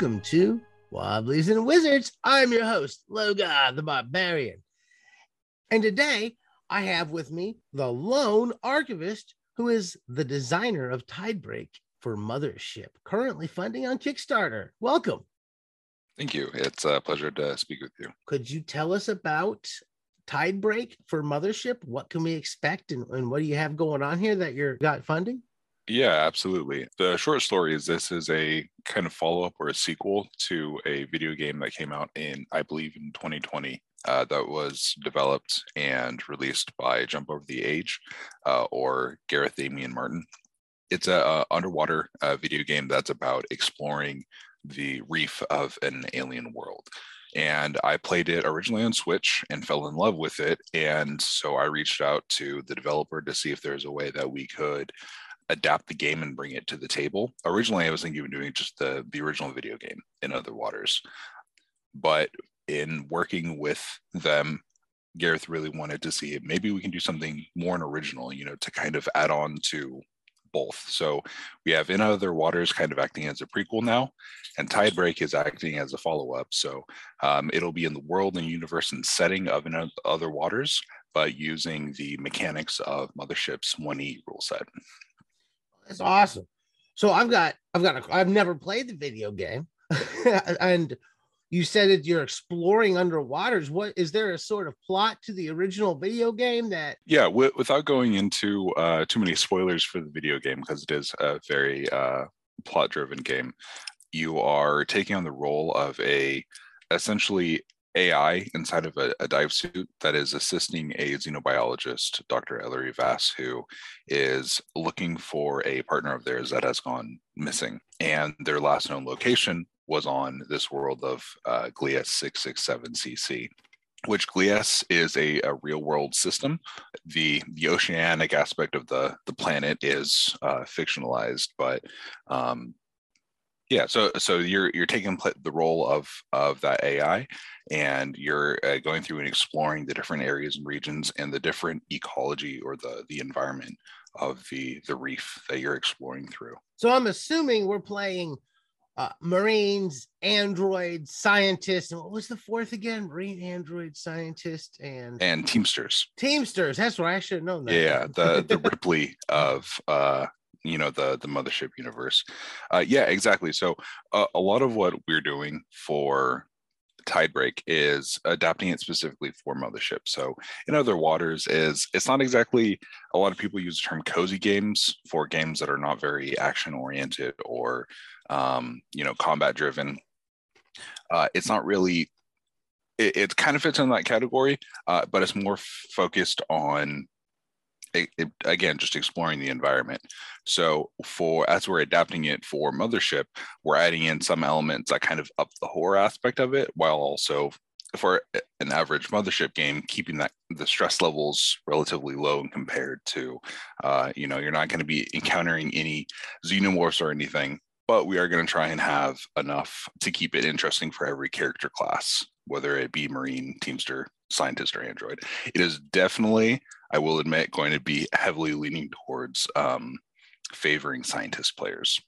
Welcome to Wobblies and Wizards. I'm your host, Logar the Barbarian. And today I have with me the lone archivist who is the designer of Tidebreak for Mothership, currently funding on Kickstarter. Welcome. Thank you. It's a pleasure to speak with you. Could you tell us about Tidebreak for Mothership? What can we expect and, and what do you have going on here that you're got funding? Yeah, absolutely. The short story is this is a kind of follow up or a sequel to a video game that came out in, I believe, in 2020. Uh, that was developed and released by Jump Over the Age uh, or Gareth Damian Martin. It's a, a underwater uh, video game that's about exploring the reef of an alien world. And I played it originally on Switch and fell in love with it. And so I reached out to the developer to see if there's a way that we could adapt the game and bring it to the table. Originally, I was thinking of doing just the, the original video game in Other Waters. But in working with them, Gareth really wanted to see maybe we can do something more and original, you know, to kind of add on to both. So we have In Other Waters kind of acting as a prequel now, and Tidebreak is acting as a follow up. So um, it'll be in the world and universe and setting of In Other Waters, but using the mechanics of Mothership's 1E rule set. That's awesome. So I've got, I've got, a, I've never played the video game, and you said that you're exploring underwaters. What is there a sort of plot to the original video game that? Yeah, w- without going into uh, too many spoilers for the video game because it is a very uh, plot-driven game. You are taking on the role of a essentially AI inside of a, a, dive suit that is assisting a xenobiologist, Dr. Ellery Vass, who is looking for a partner of theirs that has gone missing. And their last known location was on this world of uh, Gliese 667cc which Gliese is a, a, real world system. The the oceanic aspect of the the planet is uh, fictionalized, but um, yeah, so so you're you're taking the role of of that AI, and you're uh, going through and exploring the different areas and regions and the different ecology or the the environment of the the reef that you're exploring through. So I'm assuming we're playing uh, Marines, androids, scientists, and what was the fourth again? Marine, android, scientist, and and Teamsters. Teamsters. That's right. I should have known that. Yeah, the the Ripley of uh, you know the the mothership universe. Uh, yeah exactly. So uh, a lot of what we're doing for tidebreak is adapting it specifically for mothership. So in other waters is it's not exactly a lot of people use the term cozy games for games that are not very action oriented or um, you know combat driven uh, it's not really it, it, kind of fits in that category uh, but it's more focused on it, it, again just exploring the environment. So for as we're adapting it for mothership we're adding in some elements that kind of up the horror aspect of it while also for an average mothership game keeping that the stress levels relatively low and compared to uh, you know you're not going to be encountering any xenomorphs or anything but we are going to try and have enough to keep it interesting for every character class whether it be marine teamster scientist or android it is definitely I will admit, going to be heavily leaning towards um, favoring scientist players.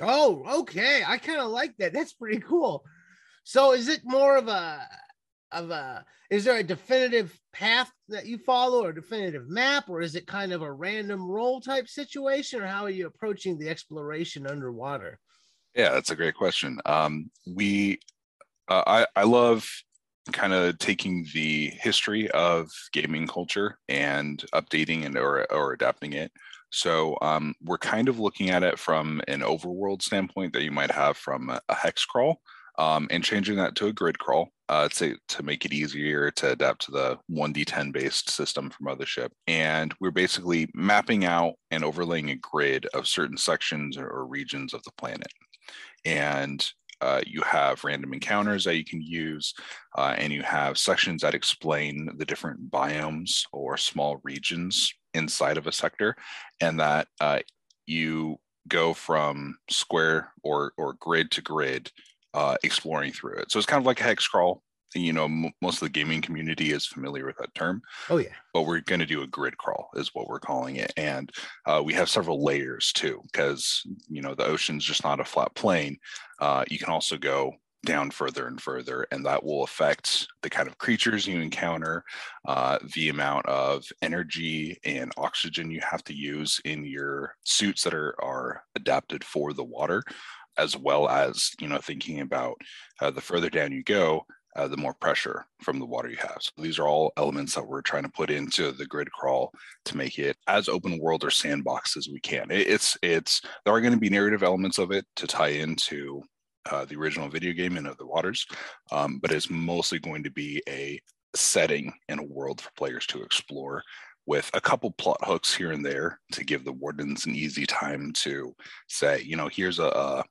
Oh, okay. I kind of like that. That's pretty cool. So, is it more of a of a is there a definitive path that you follow or definitive map or is it kind of a random roll type situation or how are you approaching the exploration underwater yeah that's a great question um, we uh, I, I love kind of taking the history of gaming culture and updating and or, or adapting it. So um, we're kind of looking at it from an overworld standpoint that you might have from a, hex crawl um, and changing that to a grid crawl uh, to, to make it easier to adapt to the 1d10 based system from Mothership. And we're basically mapping out and overlaying a grid of certain sections or regions of the planet. And uh, you have random encounters that you can use, uh, and you have sections that explain the different biomes or small regions inside of a sector, and that uh, you go from square or or grid to grid, uh, exploring through it. So it's kind of like a hex crawl, you know m- most of the gaming community is familiar with that term. Oh yeah. But we're going to do a grid crawl is what we're calling it. And uh, we have several layers too because you know the ocean's just not a flat plane. Uh, you can also go down further and further and that will affect the kind of creatures you encounter uh, the amount of energy and oxygen you have to use in your suits that are, are adapted for the water as well as you know thinking about uh, the further down you go uh, the more pressure from the water you have. So these are all elements that we're trying to put into the grid crawl to make it as open world or sandbox as we can. It, it's it's there are going to be narrative elements of it to tie into uh, the original video game In Other Waters, um, but it's mostly going to be a setting and a world for players to explore with a couple plot hooks here and there to give the wardens an easy time to say, you know, here's a, a,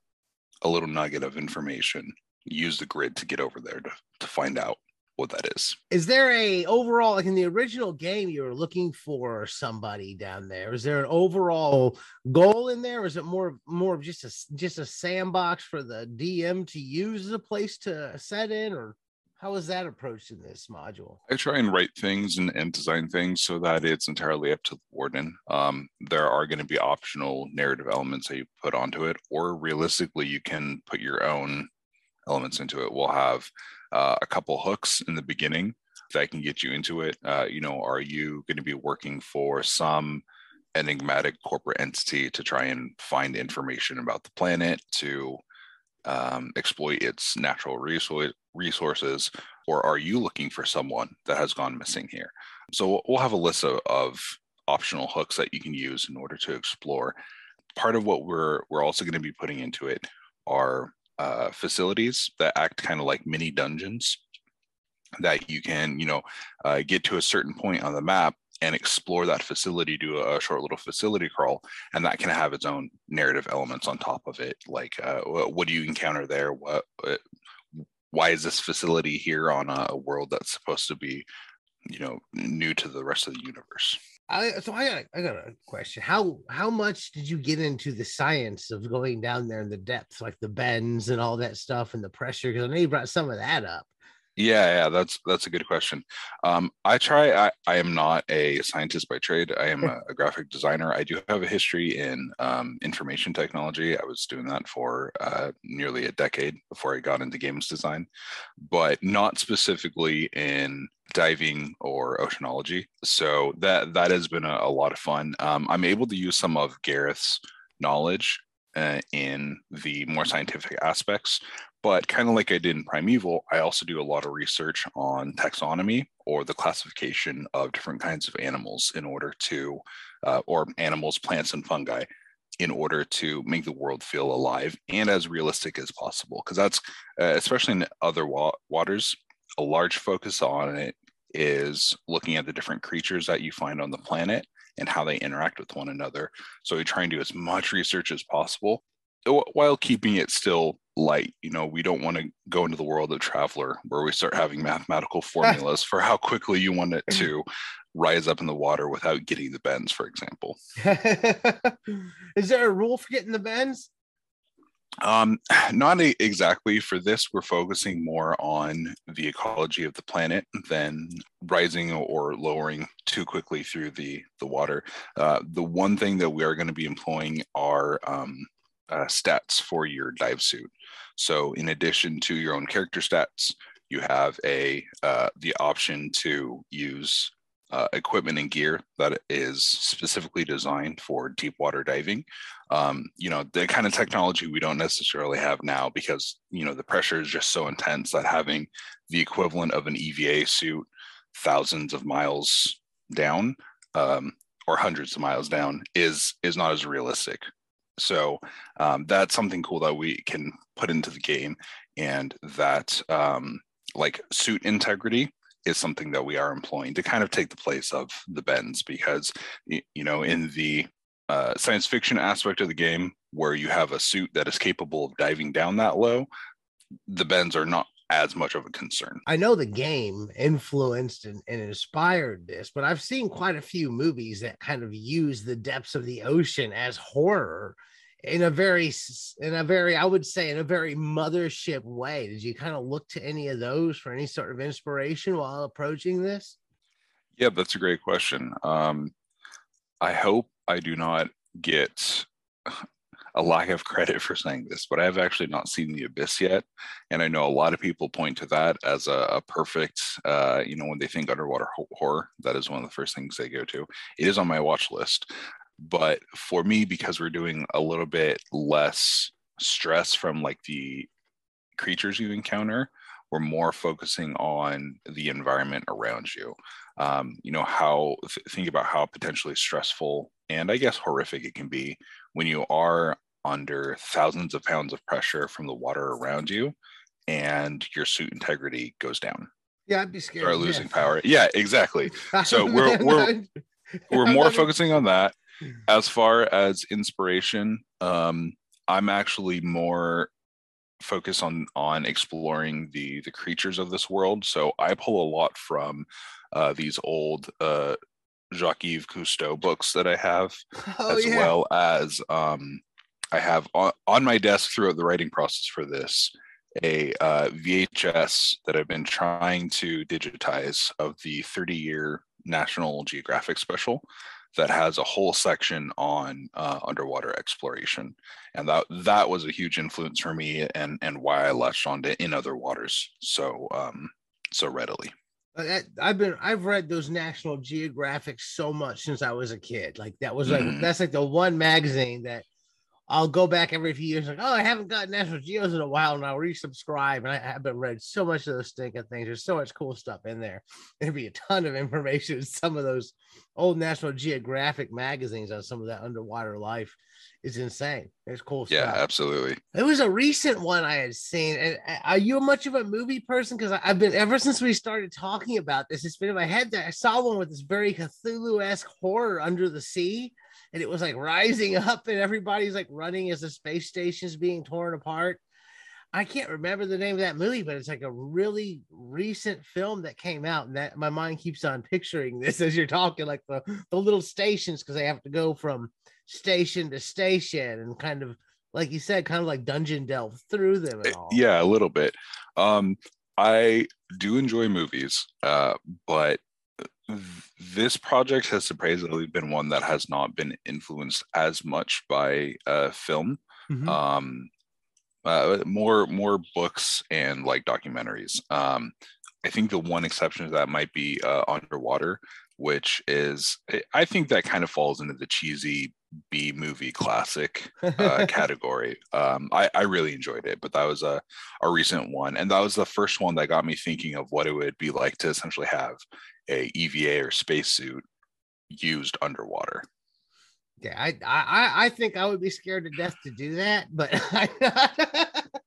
a little nugget of information use the grid to get over there to, to find out what that is. Is there a overall like in the original game you were looking for somebody down there? Is there an overall goal in there? Or is it more more of just a just a sandbox for the DM to use as a place to set in or how is that approached in this module? I try and write things and, and design things so that it's entirely up to the warden. Um, there are going to be optional narrative elements that you put onto it, or realistically, you can put your own elements into it. We'll have uh, a couple hooks in the beginning that can get you into it. Uh, you know, are you going to be working for some enigmatic corporate entity to try and find information about the planet to um, exploit its natural resource, resources, or are you looking for someone that has gone missing here? So we'll have a list of, of optional hooks that you can use in order to explore. Part of what we're we're also going to be putting into it are uh, facilities that act kind of like mini dungeons that you can, you know, uh, get to a certain point on the map and explore that facility, do a short little facility crawl, and that can have its own narrative elements on top of it. Like, uh, what do you encounter there? What, what, why is this facility here on a world that's supposed to be, you know, new to the rest of the universe? I so I got I got a question. How how much did you get into the science of going down there in the depths, like the bends and all that stuff and the pressure? Because I know you brought some of that up. Yeah, yeah, that's that's a good question. Um, I try. I, I am not a scientist by trade. I am a, a graphic designer. I do have a history in um, information technology. I was doing that for uh, nearly a decade before I got into games design, but not specifically in diving or oceanology. So that that has been a, a lot of fun. Um, I'm able to use some of Gareth's knowledge uh, in the more scientific aspects. But kind of like I did in Primeval, I also do a lot of research on taxonomy or the classification of different kinds of animals in order to, uh, or animals, plants, and fungi in order to make the world feel alive and as realistic as possible. Because that's, uh, especially in other wa- waters, a large focus on it is looking at the different creatures that you find on the planet and how they interact with one another. So we try and do as much research as possible while keeping it still light. You know, we don't want to go into the world of Traveller where we start having mathematical formulas for how quickly you want it to rise up in the water without getting the bends, for example. Is there a rule for getting the bends? Um, not a, exactly. For this, we're focusing more on the ecology of the planet than rising or lowering too quickly through the the water. Uh, the one thing that we are going to be employing are um, uh, stats for your dive suit. So, in addition to your own character stats, you have a uh, the option to use uh, equipment and gear that is specifically designed for deep water diving. Um, you know, the kind of technology we don't necessarily have now because, you know, the pressure is just so intense that having the equivalent of an EVA suit thousands of miles down um, or hundreds of miles down is is not as realistic. So um, that's something cool that we can put into the game and that um, like suit integrity is something that we are employing to kind of take the place of the bends because you know in the uh, science fiction aspect of the game where you have a suit that is capable of diving down that low the bends are not as much of a concern. I know the game influenced and, and inspired this but i've seen quite a few movies that kind of use the depths of the ocean as horror in a very in a very i would say in a very mothership way. Did you kind of look to any of those for any sort of inspiration while approaching this? Yeah that's a great question. Um, i hope i do not get a lack of credit for saying this but i have actually not seen the abyss yet and i know a lot of people point to that as a, a perfect uh, you know when they think underwater horror that is one of the first things they go to. It is on my watch list but for me because we're doing a little bit less stress from like the creatures you encounter we're more focusing on the environment around you. Um, you know how th- think about how potentially stressful and i guess horrific it can be when you are under thousands of pounds of pressure from the water around you and your suit integrity goes down. Yeah i'd be scared. Start losing power. Yeah exactly. So we're we're we're more focusing on that. As far as inspiration, um, I'm actually more focused on on exploring the the creatures of this world. So I pull a lot from uh, these old uh, Jacques-Yves Cousteau books that I have, oh, as yeah. well as um, I have on, on my desk throughout the writing process for this a uh, VHS that I've been trying to digitize of the 30 year National Geographic special that has a whole section on uh, underwater exploration, and that that was a huge influence for me, and and why I latched onto in other waters so um, so readily. I've been I've read those National Geographic so much since I was a kid. Like that was like mm. that's like the one magazine that I'll go back every few years, like, oh, I haven't got National Geos in a while, and I'll resubscribe. And I haven't read so much of those stinking things. There's so much cool stuff in there. There'd be a ton of information in some of those old National Geographic magazines on some of that underwater life. Is insane. It's cool yeah, stuff. Absolutely. It was a recent one I had seen. And uh, are you much of a movie person? Because I've been ever since we started talking about this, it's been in my head that I saw one with this very Cthulhu-esque horror under the sea and it was like rising up and everybody's like running as the space station's being torn apart. I can't remember the name of that movie, but it's like a really recent film that came out, and that my mind keeps on picturing this as you're talking, like the, the little stations because they have to go from station to station and kind of like you said, kind of like dungeon delve through them eh, Yeah, a little bit. Um, I do enjoy movies, uh, but this project has surprisingly been one that has not been influenced as much by uh, film. Mm-hmm. Um, uh, more more books and like documentaries. Um, I think the one exception to that might be uh, Underwater, which is I think that kind of falls into the cheesy B movie classic uh, category. Um, I, I really enjoyed it, but that was a, a recent one, and that was the first one that got me thinking of what it would be like to essentially have a EVA or spacesuit used underwater. Yeah, I, I I think I would be scared to death to do that, but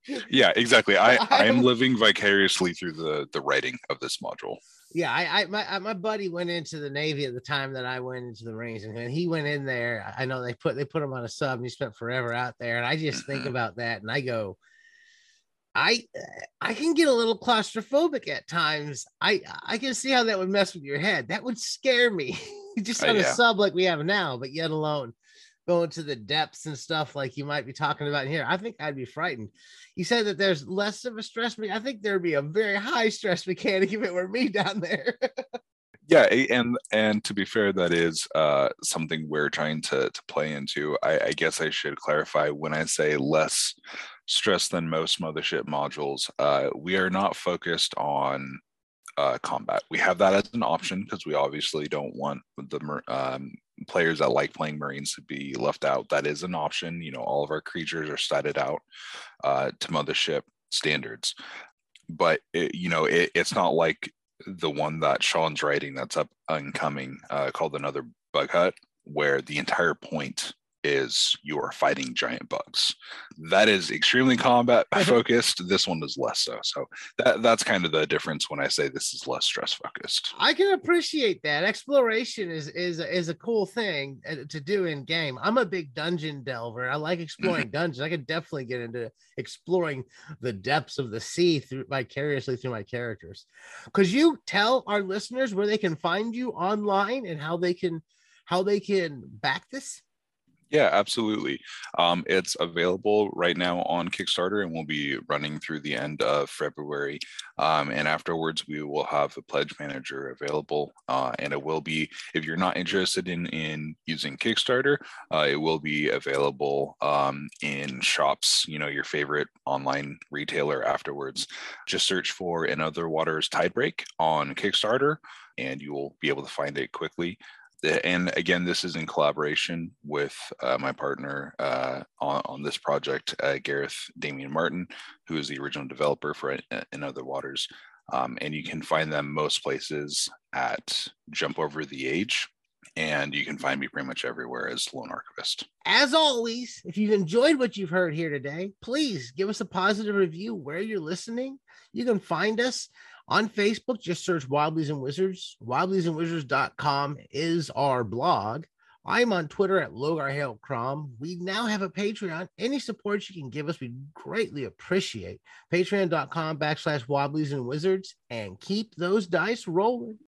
yeah, exactly. I I am living vicariously through the the writing of this module. Yeah, I, I my my buddy went into the Navy at the time that I went into the Marines, and he went in there. I know they put they put him on a sub, and he spent forever out there. And I just think mm-hmm. about that, and I go, I I can get a little claustrophobic at times. I I can see how that would mess with your head. That would scare me. Just on uh, yeah. a sub like we have now, but yet alone going to the depths and stuff like you might be talking about here. I think I'd be frightened. You said that there's less of a stress. I think there'd be a very high stress mechanic if it were me down there. yeah and and to be fair that is uh, something we're trying to to play into I, I, guess i should clarify when i say less stress than most mothership modules. Uh, we are not focused on uh, combat. We have that as an option because we obviously don't want the um, players that like playing Marines to be left out. That is an option. You know, all of our creatures are statted out uh, to mothership standards, but it, you know, it, it's not like the one that Sean's writing that's up incoming uh, called another bug hunt, where the entire point is you are fighting giant bugs. That is extremely combat focused. this one is less so. So that that's kind of the difference when I say this is less stress focused. I can appreciate that. Exploration is is is a cool thing uh, to do in game. I'm a big dungeon delver. I like exploring dungeons. I could definitely get into exploring the depths of the sea through vicariously through my characters. Could you tell our listeners where they can find you online and how they can how they can back this? Yeah, absolutely. Um, it's available right now on Kickstarter and we'll be running through the end of February. Um, and afterwards, we will have a pledge manager available. Uh, and it will be, if you're not interested in, in using Kickstarter, uh, it will be available um, in shops, you know, your favorite online retailer afterwards. Just search for In Other Waters Tidebreak on Kickstarter and you will be able to find it quickly and again, this is in collaboration with uh, my partner uh, on, on, this project, uh, Gareth Damian Martin, who is the original developer for In Other Waters. Um, and you can find them most places at Jump Over the Age. And you can find me pretty much everywhere as Lone Archivist. As always, if you've enjoyed what you've heard here today, please give us a positive review where you're listening. You can find us on Facebook, just search Wobblies and Wizards. Wobbliesandwizards.com is our blog. I'm on Twitter at Logar. We now have a Patreon. Any support you can give us, we greatly appreciate. Patreon.com backslash Wobblies and Wizards and keep those dice rolling.